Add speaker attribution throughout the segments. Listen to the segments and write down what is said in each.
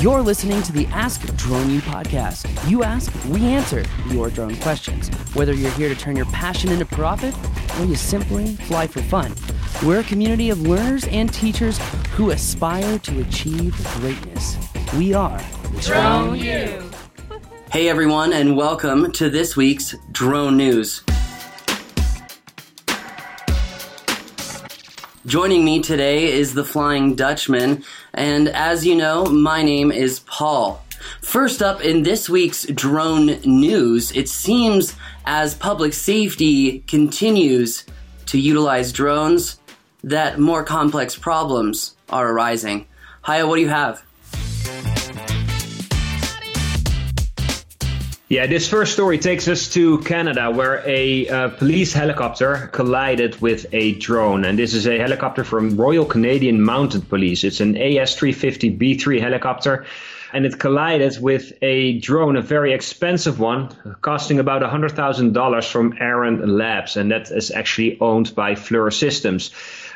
Speaker 1: You're listening to the Ask Drone U podcast. You ask, we answer your drone questions. Whether you're here to turn your passion into profit or you simply fly for fun, we're a community of learners and teachers who aspire to achieve greatness. We are
Speaker 2: Drone U.
Speaker 1: Hey everyone, and welcome to this week's Drone News. Joining me today is the Flying Dutchman, and as you know, my name is Paul. First up in this week's drone news, it seems as public safety continues to utilize drones, that more complex problems are arising. Haye, what do you have?
Speaker 3: Yeah, this first story takes us to Canada, where a uh, police helicopter collided with a drone. And this is a helicopter from Royal Canadian Mounted Police. It's an AS 350 B3 helicopter. And it collided with a drone, a very expensive one, costing about $100,000 from Aeryon Labs. And that is actually owned by FLIR Systems.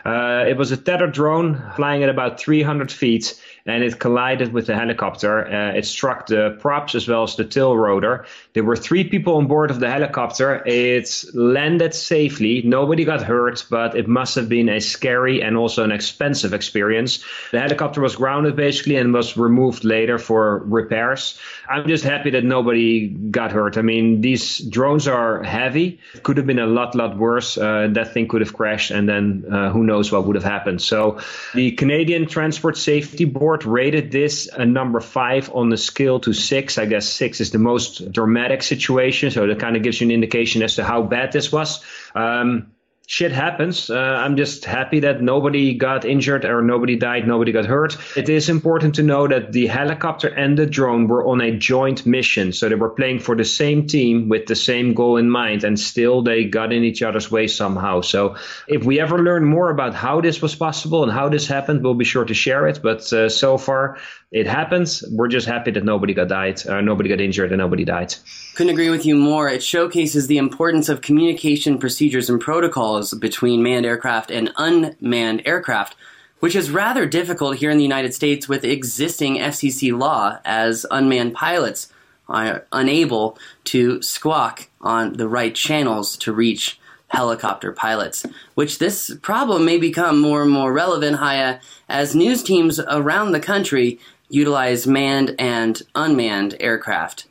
Speaker 3: Uh, it was a tethered drone flying at about 300 feet and it collided with the helicopter. Uh, it struck the props as well as the tail rotor. There were three people on board of the helicopter. It landed safely. Nobody got hurt, but it must have been a scary and also an expensive experience. The helicopter was grounded basically and was removed later for repairs. I'm just happy that nobody got hurt. I mean, these drones are heavy. It could have been a lot, lot worse. Uh, that thing could have crashed, and then uh, who knows what would have happened. So, the Canadian Transport Safety Board rated this a number five on the scale to six. I guess six is the most dramatic situation, so that kind of gives you an indication as to how bad this was. Um, shit happens. Uh, I'm just happy that nobody got injured or nobody died, nobody got hurt. It is important to know that the helicopter and the drone were on a joint mission. So they were playing for the same team with the same goal in mind, and still they got in each other's way somehow. So if we ever learn more about how this was possible and how this happened, we'll be sure to share it. But uh, so far, it happens. We're just happy that nobody got died, uh, nobody got injured, and nobody died.
Speaker 1: Couldn't agree with you more. It showcases the importance of communication procedures and protocols between manned aircraft and unmanned aircraft, which is rather difficult here in the United States with existing FCC law, as unmanned pilots are unable to squawk on the right channels to reach helicopter pilots, which this problem may become more and more relevant, Haye, as news teams around the country utilize manned and unmanned aircraft.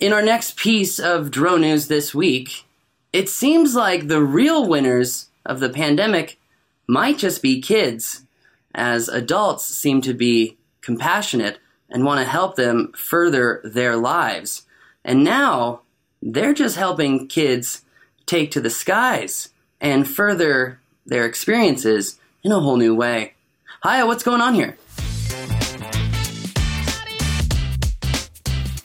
Speaker 1: In our next piece of drone news this week, it seems like the real winners of the pandemic might just be kids, as adults seem to be compassionate and want to help them further their lives. And now they're just helping kids take to the skies and further their experiences in a whole new way. Haye, what's going on here?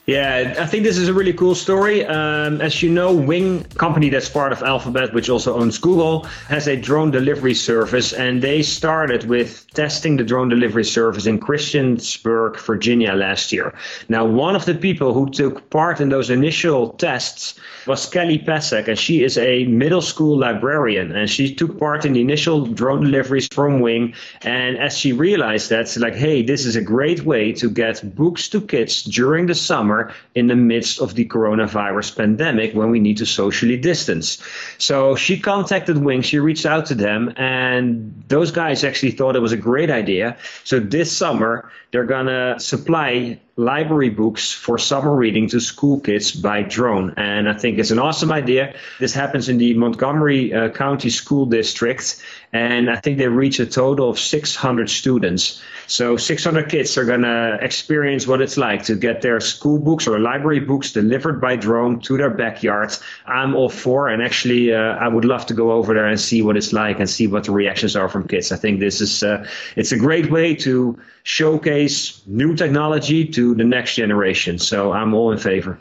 Speaker 3: Yeah, I think this is a really cool story. Um, as you know, Wing, company that's part of Alphabet, which also owns Google, has a drone delivery service, and they started with testing the drone delivery service in Christiansburg, Virginia last year. Now, one of the people who took part in those initial tests was Kelly Pesek, and she is a middle school librarian, and she took part in the initial drone deliveries from Wing. And as she realized that, it's like, hey, this is a great way to get books to kids during the summer summer in the midst of the coronavirus pandemic when we need to socially distance. So she contacted Wing, she reached out to them, and those guys actually thought it was a great idea. So this summer, they're going to supply library books for summer reading to school kids by drone. And I think it's an awesome idea. This happens in the Montgomery uh, County School District. And I think they reach a total of 600 students. So 600 kids are going to experience what it's like to get their school books or library books delivered by drone to their backyard. I'm all for, and actually, uh, I would love to go over there and see what it's like and see what the reactions are from kids. I think this is, uh, it's a great way to showcase new technology to the next generation. So I'm all in favor.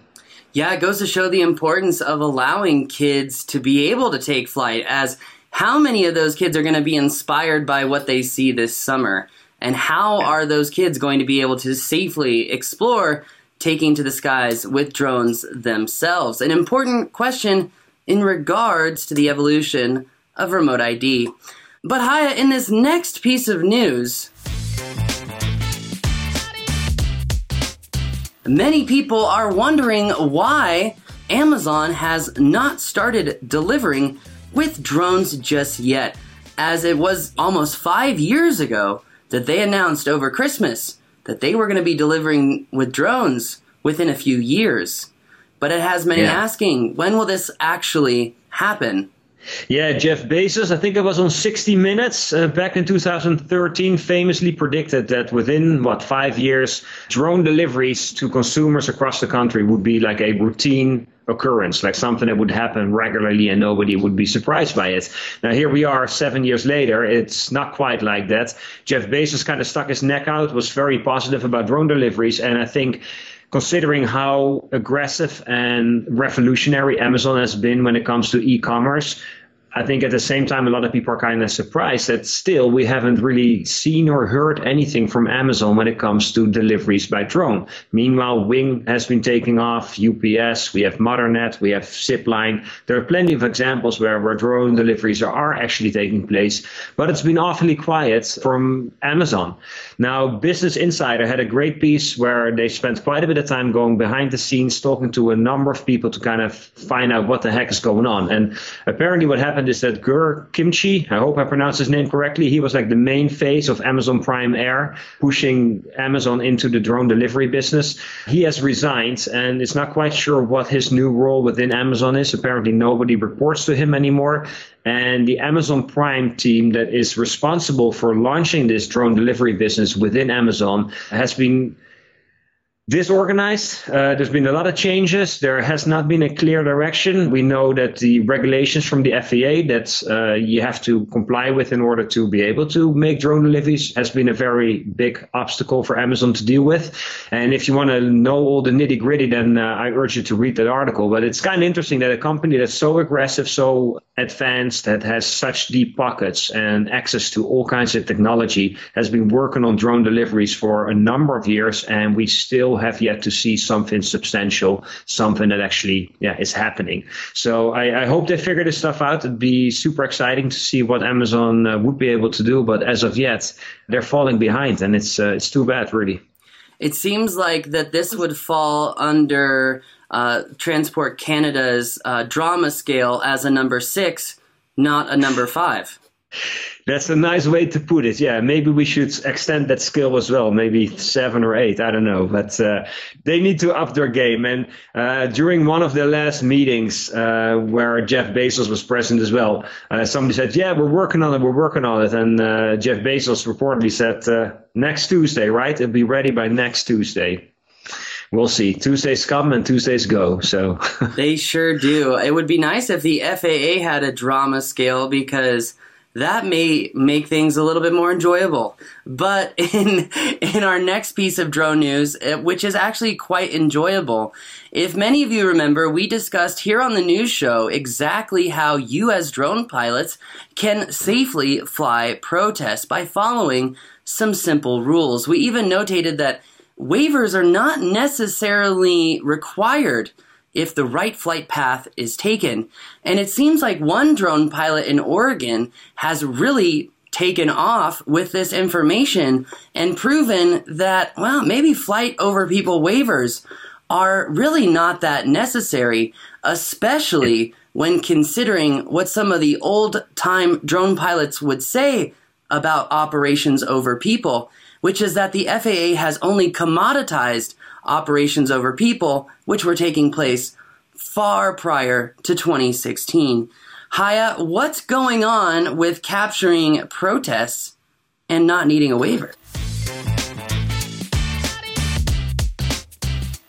Speaker 1: Yeah, it goes to show the importance of allowing kids to be able to take flight as how many of those kids are going to be inspired by what they see this summer? And how are those kids going to be able to safely explore taking to the skies with drones themselves? An important question in regards to the evolution of remote ID. But Haye, in this next piece of news, many people are wondering why Amazon has not started delivering with drones just yet, as it was almost five years ago that they announced over Christmas that they were going to be delivering with drones within a few years. But it has many yeah. asking, when will this actually happen?
Speaker 3: Yeah, Jeff Bezos, I think it was on 60 Minutes uh, back in 2013, famously predicted that within, what, five years, drone deliveries to consumers across the country would be like a routine occurrence, like something that would happen regularly and nobody would be surprised by it. Now, here we are seven years later. It's not quite like that. Jeff Bezos kind of stuck his neck out, was very positive about drone deliveries, and I think considering how aggressive and revolutionary Amazon has been when it comes to e-commerce, I think at the same time, a lot of people are kind of surprised that still we haven't really seen or heard anything from Amazon when it comes to deliveries by drone. Meanwhile, Wing has been taking off, UPS, we have Matternet, we have Zipline. There are plenty of examples where, where drone deliveries are, are actually taking place, but it's been awfully quiet from Amazon. Now, Business Insider had a great piece where they spent quite a bit of time going behind the scenes, talking to a number of people to kind of find out what the heck is going on. And apparently what happened is that Gur Kimchi, I hope I pronounced his name correctly, he was like the main face of Amazon Prime Air, pushing Amazon into the drone delivery business. He has resigned and is not quite sure what his new role within Amazon is. Apparently, nobody reports to him anymore. And the Amazon Prime team that is responsible for launching this drone delivery business within Amazon has been disorganized. Uh, there's been a lot of changes. There has not been a clear direction. We know that the regulations from the FAA that uh, you have to comply with in order to be able to make drone deliveries has been a very big obstacle for Amazon to deal with. And if you want to know all the nitty gritty, then uh, I urge you to read that article. But it's kind of interesting that a company that's so aggressive, so advanced, that has such deep pockets and access to all kinds of technology has been working on drone deliveries for a number of years, and we still still have yet to see something substantial, something that actually yeah is happening. So I, I hope they figure this stuff out. It'd be super exciting to see what Amazon uh, would be able to do, but as of yet, they're falling behind, and it's uh, it's too bad, really.
Speaker 1: It seems like that this would fall under uh, Transport Canada's uh, drama scale as a number six, not a number five.
Speaker 3: That's a nice way to put it. Yeah, maybe we should extend that skill as well. Maybe seven or eight. I don't know, but uh, they need to up their game. And uh, during one of the last meetings uh, where Jeff Bezos was present as well, uh, somebody said, "Yeah, we're working on it. We're working on it." And uh, Jeff Bezos reportedly said, uh, "Next Tuesday, right? It'll be ready by next Tuesday." we'll see. Tuesdays come and Tuesdays go. So
Speaker 1: they sure do. It would be nice if the FAA had a drama scale because that may make things a little bit more enjoyable. But in in our next piece of drone news, eh, which is actually quite enjoyable, if many of you remember, we discussed here on the news show exactly how you as drone pilots can safely fly protests by following some simple rules. We even notated that waivers are not necessarily required if the right flight path is taken. And it seems like one drone pilot in Oregon has really taken off with this information and proven that, well, maybe flight over people waivers are really not that necessary, especially when considering what some of the old time drone pilots would say about operations over people, which is that the FAA has only commoditized operations over people, which were taking place far prior to 2016. Haye, what's going on with capturing protests and not needing a waiver?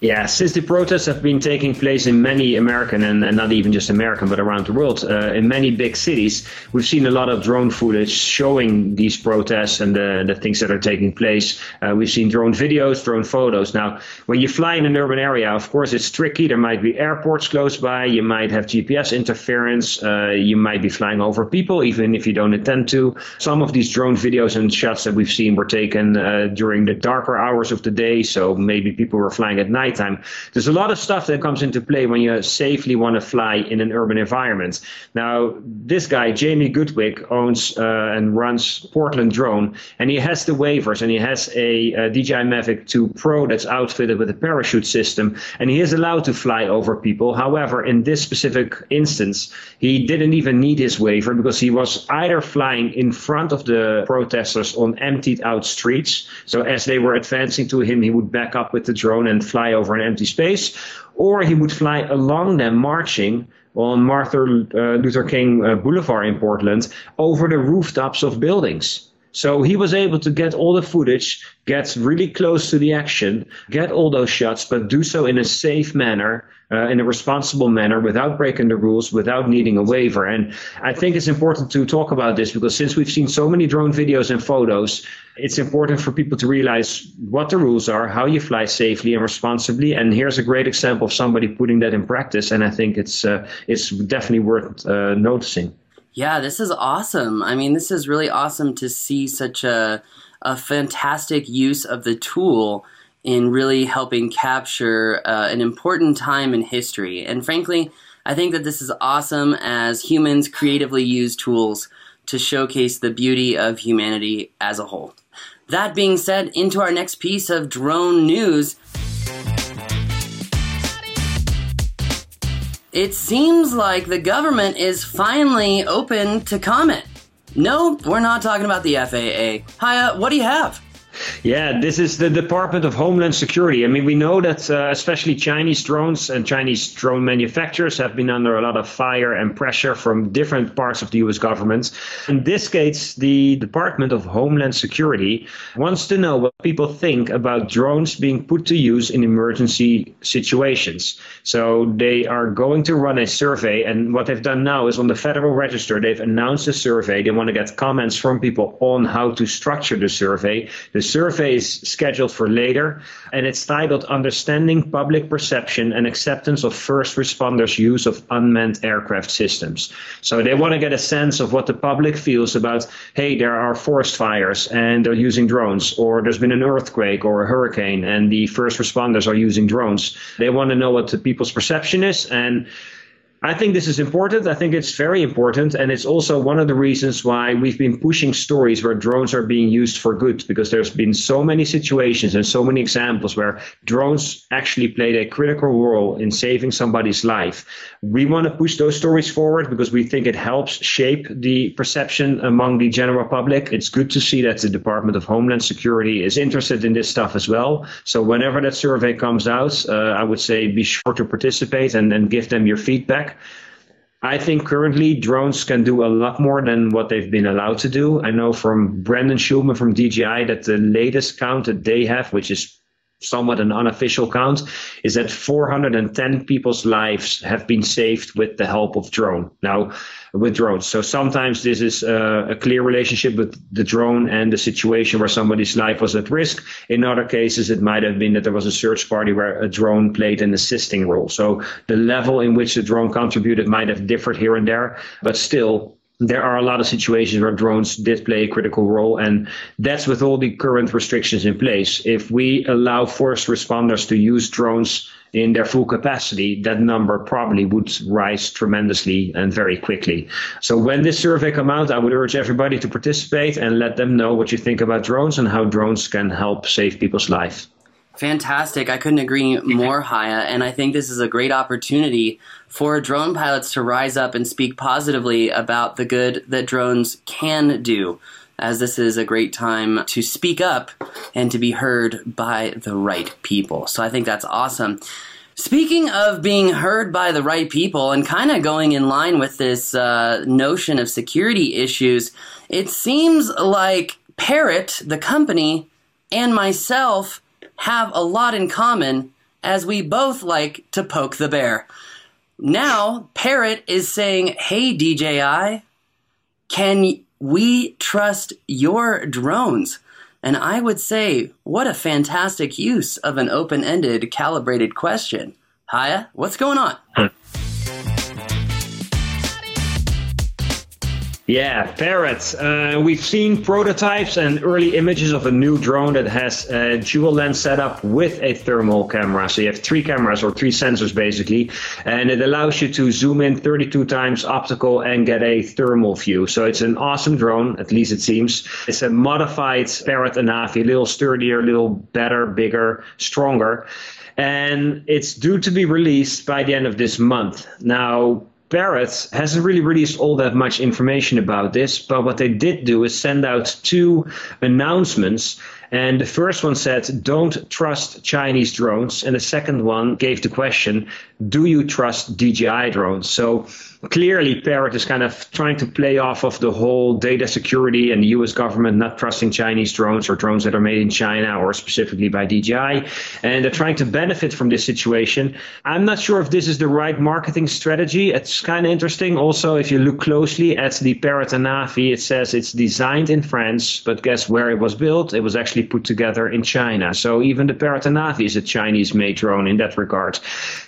Speaker 3: Yeah, since the protests have been taking place in many American and, and not even just American, but around the world, uh, in many big cities, we've seen a lot of drone footage showing these protests and the, the things that are taking place. Uh, we've seen drone videos, drone photos. Now, when you fly in an urban area, of course, it's tricky. There might be airports close by. You might have GPS interference. Uh, you might be flying over people, even if you don't intend to. Some of these drone videos and shots that we've seen were taken uh, during the darker hours of the day, so maybe people were flying at night nighttime. There's a lot of stuff that comes into play when you safely want to fly in an urban environment. Now, this guy, Jamie Goodwick, owns uh, and runs Portland Drone, and he has the waivers and he has a, a DJI Mavic 2 Pro that's outfitted with a parachute system, and he is allowed to fly over people. However, in this specific instance, he didn't even need his waiver because he was either flying in front of the protesters on emptied out streets. So as they were advancing to him, he would back up with the drone and fly over an empty space, or he would fly along them marching on Martin uh, Luther King uh, Boulevard in Portland over the rooftops of buildings. So he was able to get all the footage, get really close to the action, get all those shots, but do so in a safe manner, uh, in a responsible manner, without breaking the rules, without needing a waiver. And I think it's important to talk about this because since we've seen so many drone videos and photos, it's important for people to realize what the rules are, how you fly safely and responsibly. And here's a great example of somebody putting that in practice. And I think it's uh, it's definitely worth uh, noticing.
Speaker 1: Yeah, this is awesome. I mean, this is really awesome to see such a a fantastic use of the tool in really helping capture uh, an important time in history. And frankly, I think that this is awesome as humans creatively use tools to showcase the beauty of humanity as a whole. That being said, into our next piece of drone news. It seems like the government is finally open to comment. No, we're not talking about the FAA. Haye, what do you have?
Speaker 3: Yeah, this is the Department of Homeland Security. I mean, we know that uh, especially Chinese drones and Chinese drone manufacturers have been under a lot of fire and pressure from different parts of the US government. In this case, the Department of Homeland Security wants to know what people think about drones being put to use in emergency situations. So they are going to run a survey, and what they've done now is on the Federal Register, they've announced a survey. They want to get comments from people on how to structure the survey. The survey is scheduled for later, and it's titled Understanding Public Perception and Acceptance of First Responders' Use of Unmanned Aircraft Systems. So they want to get a sense of what the public feels about hey, there are forest fires and they're using drones, or there's been an earthquake or a hurricane and the first responders are using drones. They want to know what the people's perception is and I think this is important. I think it's very important. And it's also one of the reasons why we've been pushing stories where drones are being used for good, because there's been so many situations and so many examples where drones actually played a critical role in saving somebody's life. We want to push those stories forward because we think it helps shape the perception among the general public. It's good to see that the Department of Homeland Security is interested in this stuff as well. So whenever that survey comes out, uh, I would say be sure to participate and, and give them your feedback. I think currently drones can do a lot more than what they've been allowed to do. I know from Brendan Schulman from DJI that the latest count that they have, which is somewhat an unofficial count, is that 410 people's lives have been saved with the help of drone. Now, with drones. So sometimes this is uh, a clear relationship with the drone and the situation where somebody's life was at risk. In other cases, it might have been that there was a search party where a drone played an assisting role. So the level in which the drone contributed might have differed here and there, but still there are a lot of situations where drones did play a critical role, and that's with all the current restrictions in place. If we allow first responders to use drones in their full capacity, that number probably would rise tremendously and very quickly. So when this survey come out, I would urge everybody to participate and let them know what you think about drones and how drones can help save people's lives.
Speaker 1: Fantastic. I couldn't agree more, Haye. And I think this is a great opportunity for drone pilots to rise up and speak positively about the good that drones can do, as this is a great time to speak up and to be heard by the right people. So I think that's awesome. Speaking of being heard by the right people and kind of going in line with this uh, notion of security issues, it seems like Parrot, the company, and myself have a lot in common as we both like to poke the bear. Now, Parrot is saying, Hey, DJI, can we trust your drones? And I would say, what a fantastic use of an open ended, calibrated question. Haye, what's going on? Hmm.
Speaker 3: Yeah, Parrot. Uh, we've seen prototypes and early images of a new drone that has a dual lens setup with a thermal camera. So you have three cameras or three sensors basically, and it allows you to zoom in 32 times optical and get a thermal view. So it's an awesome drone, at least it seems. It's a modified Parrot Anafi, a little sturdier, a little better, bigger, stronger. And it's due to be released by the end of this month. Now, Parrot hasn't really released all that much information about this, but what they did do is send out two announcements. And the first one said, Don't trust Chinese drones. And the second one gave the question, Do you trust DJI drones? So clearly Parrot is kind of trying to play off of the whole data security and the US government not trusting Chinese drones or drones that are made in China or specifically by DJI. And they're trying to benefit from this situation. I'm not sure if this is the right marketing strategy. It's kind of interesting. Also, if you look closely at the Parrot Anafi, it says it's designed in France, but guess where it was built? It was actually put together in China. So even the Parrot Anafi is a Chinese made drone in that regard.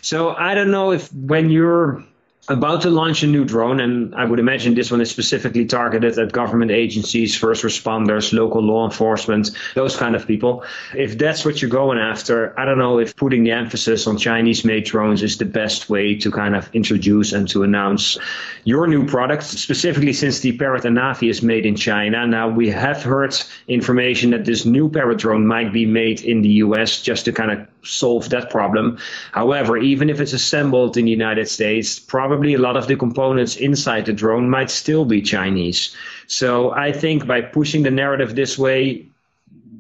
Speaker 3: So I don't know if when you're about to launch a new drone, and I would imagine this one is specifically targeted at government agencies, first responders, local law enforcement, those kind of people. If that's what you're going after, I don't know if putting the emphasis on Chinese made drones is the best way to kind of introduce and to announce your new product, specifically since the Parrot Anafi is made in China. Now, we have heard information that this new Parrot drone might be made in the US just to kind of solve that problem. However, even if it's assembled in the United States, probably a lot of the components inside the drone might still be Chinese. So I think by pushing the narrative this way,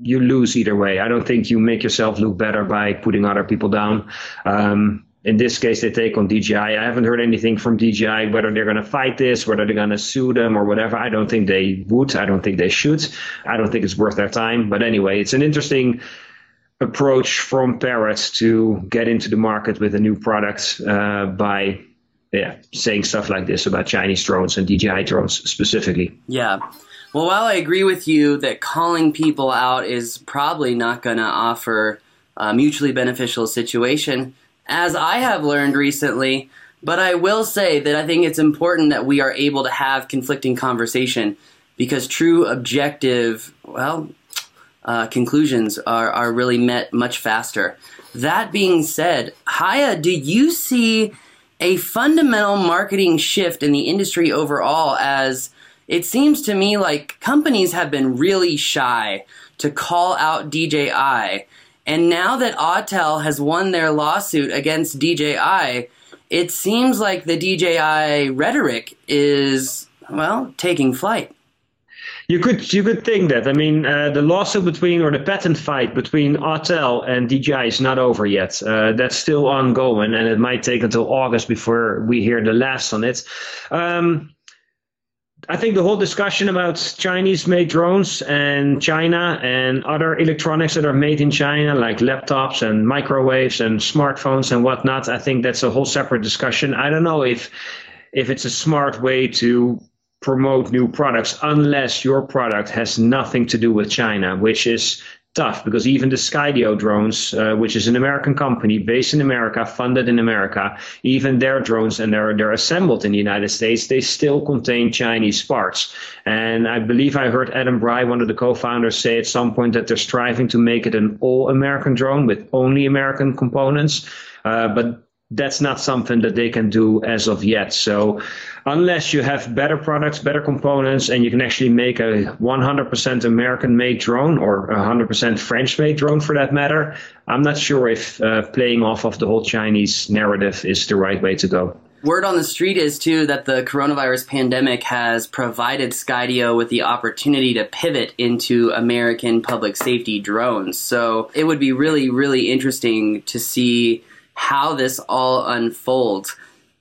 Speaker 3: you lose either way. I don't think you make yourself look better by putting other people down. Um, in this case, they take on DJI. I haven't heard anything from DJI whether they're going to fight this, whether they're going to sue them or whatever. I don't think they would. I don't think they should. I don't think it's worth their time. But anyway, it's an interesting approach from Parrot to get into the market with a new product uh, by yeah, saying stuff like this about Chinese drones and DJI drones specifically.
Speaker 1: Yeah. Well, while I agree with you that calling people out is probably not going to offer a mutually beneficial situation, as I have learned recently, but I will say that I think it's important that we are able to have conflicting conversation because true objective, well, uh, conclusions are, are really met much faster. That being said, Haye, do you see a fundamental marketing shift in the industry overall as it seems to me like companies have been really shy to call out DJI. And now that Autel has won their lawsuit against DJI, it seems like the DJI rhetoric is, well, taking flight.
Speaker 3: You could you could think that. I mean, uh, the lawsuit between or the patent fight between Autel and DJI is not over yet. Uh, that's still ongoing, and it might take until August before we hear the last on it. Um, I think the whole discussion about Chinese made drones and China and other electronics that are made in China, like laptops and microwaves and smartphones and whatnot, I think that's a whole separate discussion. I don't know if if it's a smart way to promote new products unless your product has nothing to do with China, which is tough because even the Skydio drones, uh, which is an American company based in America, funded in America, even their drones and they're they're assembled in the United States, they still contain Chinese parts. And I believe I heard Adam Bry, one of the co-founders, say at some point that they're striving to make it an all American drone with only American components. Uh, but that's not something that they can do as of yet. So unless you have better products, better components, and you can actually make a 100% American made drone or 100% French made drone for that matter, I'm not sure if uh, playing off of the whole Chinese narrative is the right way to go.
Speaker 1: Word on the street is too that the coronavirus pandemic has provided Skydio with the opportunity to pivot into American public safety drones. So it would be really, really interesting to see how this all unfolds.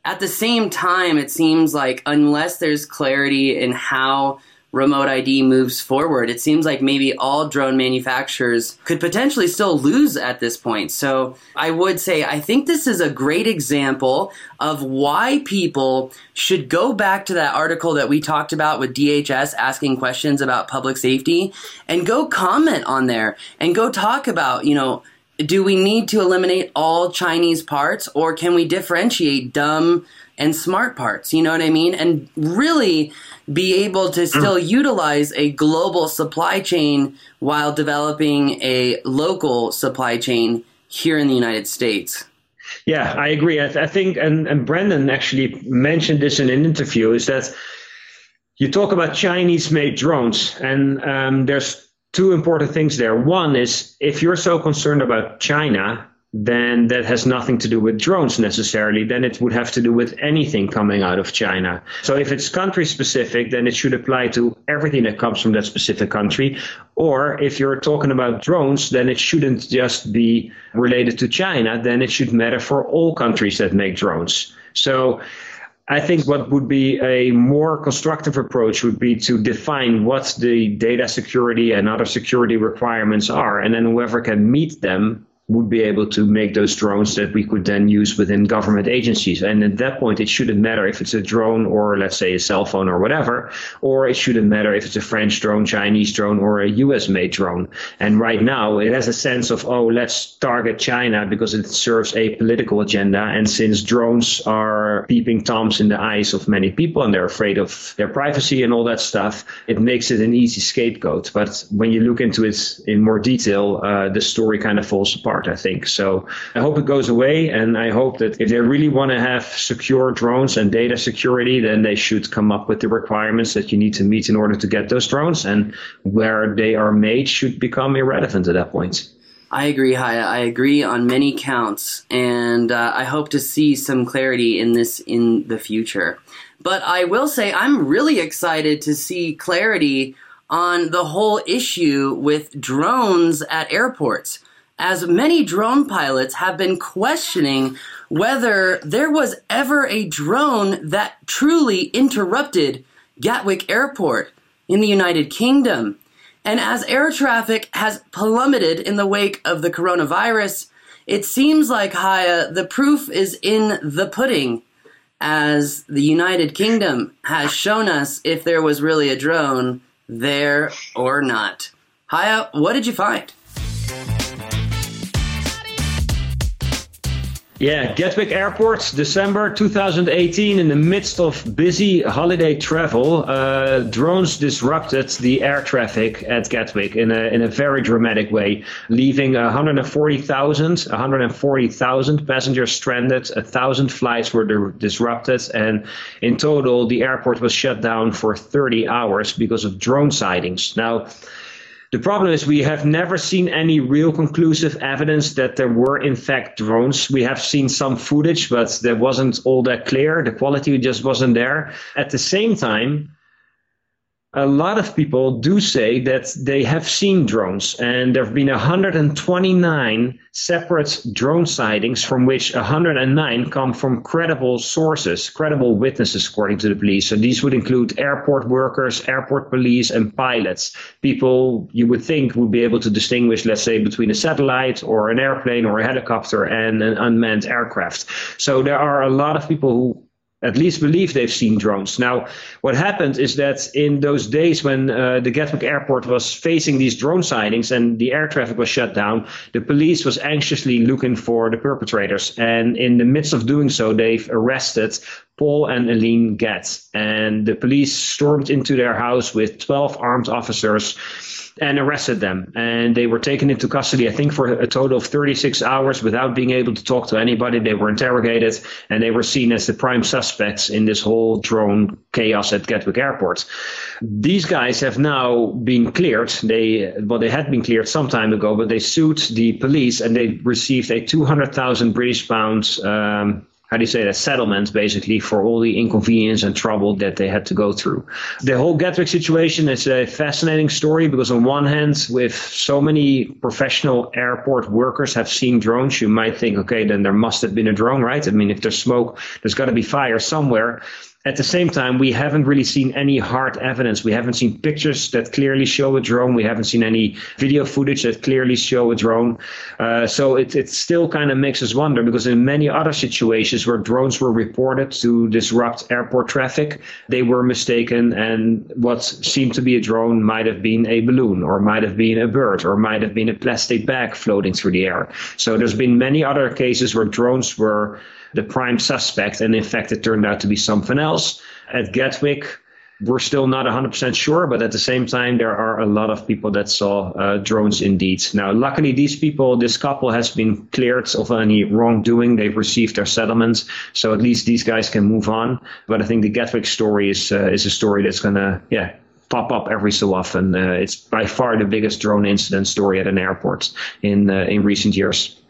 Speaker 1: At the same time, it seems like unless there's clarity in how remote ID moves forward, it seems like maybe all drone manufacturers could potentially still lose at this point. So I would say I think this is a great example of why people should go back to that article that we talked about with DHS asking questions about public safety and go comment on there and go talk about, you know, do we need to eliminate all Chinese parts or can we differentiate dumb and smart parts? You know what I mean? And really be able to still mm. utilize a global supply chain while developing a local supply chain here in the United States.
Speaker 3: Yeah, I agree. I, th- I think, and, and Brendan actually mentioned this in an interview, is that you talk about Chinese made drones, and um, there's two important things there. One is if you're so concerned about China, then that has nothing to do with drones necessarily. Then it would have to do with anything coming out of China. So if it's country specific, then it should apply to everything that comes from that specific country. Or if you're talking about drones, then it shouldn't just be related to China. Then it should matter for all countries that make drones. So I think what would be a more constructive approach would be to define what the data security and other security requirements are, and then whoever can meet them would be able to make those drones that we could then use within government agencies. And at that point, it shouldn't matter if it's a drone or let's say a cell phone or whatever, or it shouldn't matter if it's a French drone, Chinese drone, or a US made drone. And right now, it has a sense of, oh, let's target China because it serves a political agenda. And since drones are peeping toms in the eyes of many people and they're afraid of their privacy and all that stuff, it makes it an easy scapegoat. But when you look into it in more detail, uh, the story kind of falls apart part, I think. So I hope it goes away. And I hope that if they really want to have secure drones and data security, then they should come up with the requirements that you need to meet in order to get those drones. And where they are made should become irrelevant at that point.
Speaker 1: I agree, Haye. I agree on many counts, and uh, I hope to see some clarity in this in the future. But I will say I'm really excited to see clarity on the whole issue with drones at airports as many drone pilots have been questioning whether there was ever a drone that truly interrupted Gatwick Airport in the United Kingdom. And as air traffic has plummeted in the wake of the coronavirus, it seems like Haye, the proof is in the pudding, as the United Kingdom has shown us if there was really a drone there or not. Haye, what did you find?
Speaker 3: Yeah, Gatwick Airport, December 2018. In the midst of busy holiday travel, uh, drones disrupted the air traffic at Gatwick in a in a very dramatic way, leaving 140,000 140,000 passengers stranded. A thousand flights were disrupted, and in total, the airport was shut down for 30 hours because of drone sightings. Now. The problem is we have never seen any real conclusive evidence that there were in fact drones. We have seen some footage, but that wasn't all that clear. The quality just wasn't there. At the same time, a lot of people do say that they have seen drones, and there have been 129 separate drone sightings, from which 109 come from credible sources, credible witnesses, according to the police. So these would include airport workers, airport police, and pilots. People you would think would be able to distinguish, let's say, between a satellite or an airplane or a helicopter and an unmanned aircraft. So there are a lot of people who at least believe they've seen drones. Now, what happened is that in those days when uh, the Gatwick airport was facing these drone sightings and the air traffic was shut down, the police was anxiously looking for the perpetrators. And in the midst of doing so, they've arrested Paul and Elaine Gait. And the police stormed into their house with 12 armed officers and arrested them. And they were taken into custody, I think, for a total of 36 hours without being able to talk to anybody. They were interrogated and they were seen as the prime suspects in this whole drone chaos at Gatwick Airport. These guys have now been cleared. They, well, they had been cleared some time ago, but they sued the police and they received a 200,000 British pounds um, how do you say that settlement basically for all the inconvenience and trouble that they had to go through. The whole Gatwick situation is a fascinating story because on one hand, with so many professional airport workers have seen drones, you might think, okay, then there must have been a drone, right? I mean, if there's smoke, there's got to be fire somewhere. At the same time, we haven't really seen any hard evidence. We haven't seen pictures that clearly show a drone. We haven't seen any video footage that clearly show a drone. Uh, so it, it still kind of makes us wonder because in many other situations where drones were reported to disrupt airport traffic, they were mistaken, and what seemed to be a drone might have been a balloon, or might have been a bird, or might have been a plastic bag floating through the air. So there's been many other cases where drones were the prime suspect, and in fact, it turned out to be something else. At Gatwick, we're still not 100% sure, but at the same time, there are a lot of people that saw uh, drones indeed. Now, luckily, these people, this couple has been cleared of any wrongdoing. They've received their settlements, so at least these guys can move on. But I think the Gatwick story is uh, is a story that's gonna, yeah, pop up every so often. Uh, it's by far the biggest drone incident story at an airport in uh, in recent years.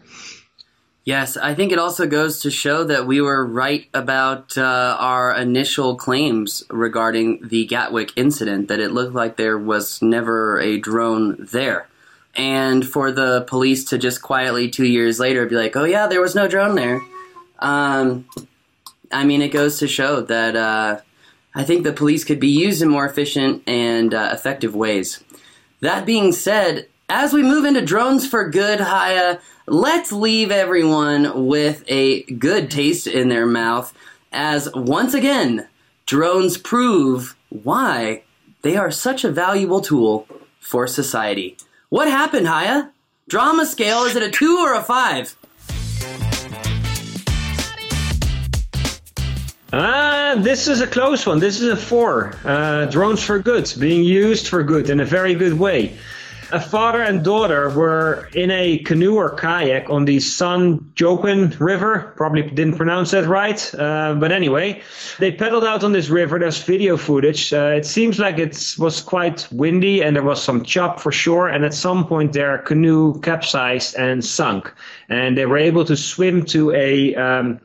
Speaker 1: Yes, I think it also goes to show that we were right about uh, our initial claims regarding the Gatwick incident, that it looked like there was never a drone there. And for the police to just quietly two years later be like, oh, yeah, there was no drone there. Um, I mean, it goes to show that uh, I think the police could be used in more efficient and uh, effective ways. That being said, as we move into drones for good, Haye, let's leave everyone with a good taste in their mouth as once again, drones prove why they are such a valuable tool for society. What happened, Haye? Drama scale, is it a two or a five?
Speaker 3: Ah, this is a close one. This is a four. Uh, drones for good, being used for good in a very good way a father and daughter were in a canoe or kayak on the San Joaquin River. Probably didn't pronounce that right. Uh, but anyway, they pedaled out on this river. There's video footage. Uh, it seems like it was quite windy and there was some chop for sure. And at some point, their canoe capsized and sunk. And they were able to swim to a um,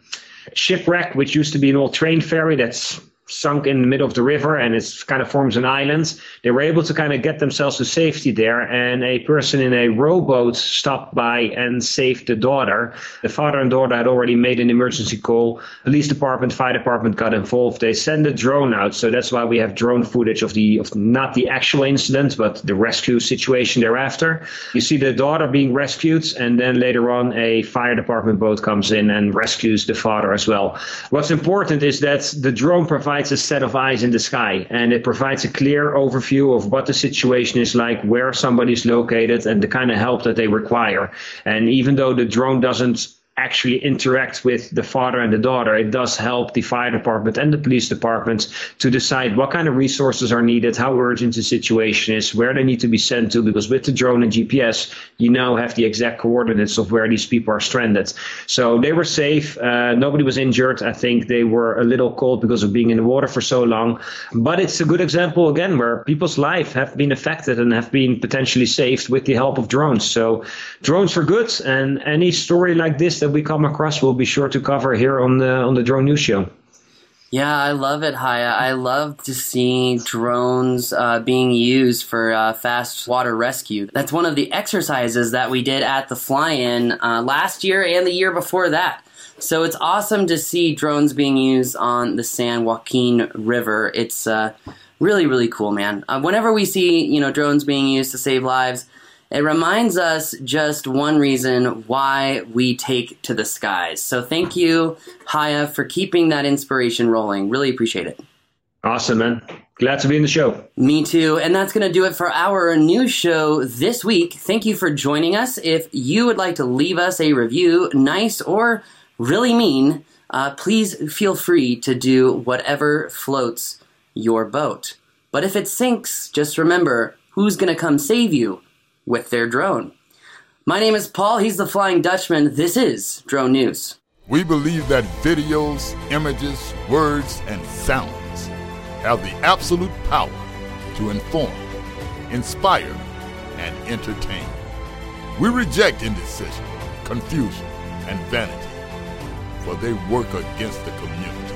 Speaker 3: shipwreck, which used to be an old train ferry that's sunk in the middle of the river and it kind of forms an island. They were able to kind of get themselves to safety there, and a person in a rowboat stopped by and saved the daughter. The father and daughter had already made an emergency call. Police department, fire department got involved. They sent a drone out, so that's why we have drone footage of the of not the actual incident, but the rescue situation thereafter. You see the daughter being rescued, and then later on a fire department boat comes in and rescues the father as well. What's important is that the drone provides provides a set of eyes in the sky and it provides a clear overview of what the situation is like, where somebody's located, and the kind of help that they require. And even though the drone doesn't actually interact with the father and the daughter, it does help the fire department and the police department to decide what kind of resources are needed, how urgent the situation is, where they need to be sent to. Because with the drone and GPS, you now have the exact coordinates of where these people are stranded. So they were safe. Uh, nobody was injured. I think they were a little cold because of being in the water for so long. But it's a good example again where people's lives have been affected and have been potentially saved with the help of drones. So drones for good. And any story like this that that we come across, we'll be sure to cover here on the on the Drone News Show.
Speaker 1: Yeah, I love it, Haye. I love to see drones uh, being used for uh, fast water rescue. That's one of the exercises that we did at the fly-in uh, last year and the year before that. So it's awesome to see drones being used on the San Joaquin River. It's uh, really, really cool, man. Uh, whenever we see you know drones being used to save lives, it reminds us just one reason why we take to the skies. So thank you, Haye, for keeping that inspiration rolling. Really appreciate it.
Speaker 3: Awesome, man. Glad to be in the show.
Speaker 1: Me too. And that's going to do it for our new show this week. Thank you for joining us. If you would like to leave us a review, nice or really mean, uh, please feel free to do whatever floats your boat. But if it sinks, just remember who's going to come save you? With their drone. My name is Paul. He's the Flying Dutchman. This is Drone News.
Speaker 4: We believe that videos, images, words, and sounds have the absolute power to inform, inspire, and entertain. We reject indecision, confusion, and vanity, for they work against the community.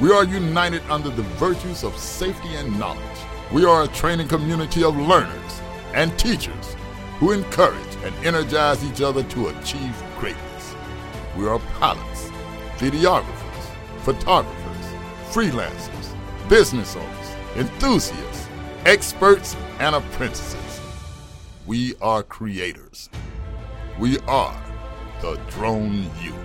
Speaker 4: We are united under the virtues of safety and knowledge. We are a training community of learners and teachers who encourage and energize each other to achieve greatness. We are pilots, videographers, photographers, freelancers, business owners, enthusiasts, experts, and apprentices. We are creators. We are the Drone U.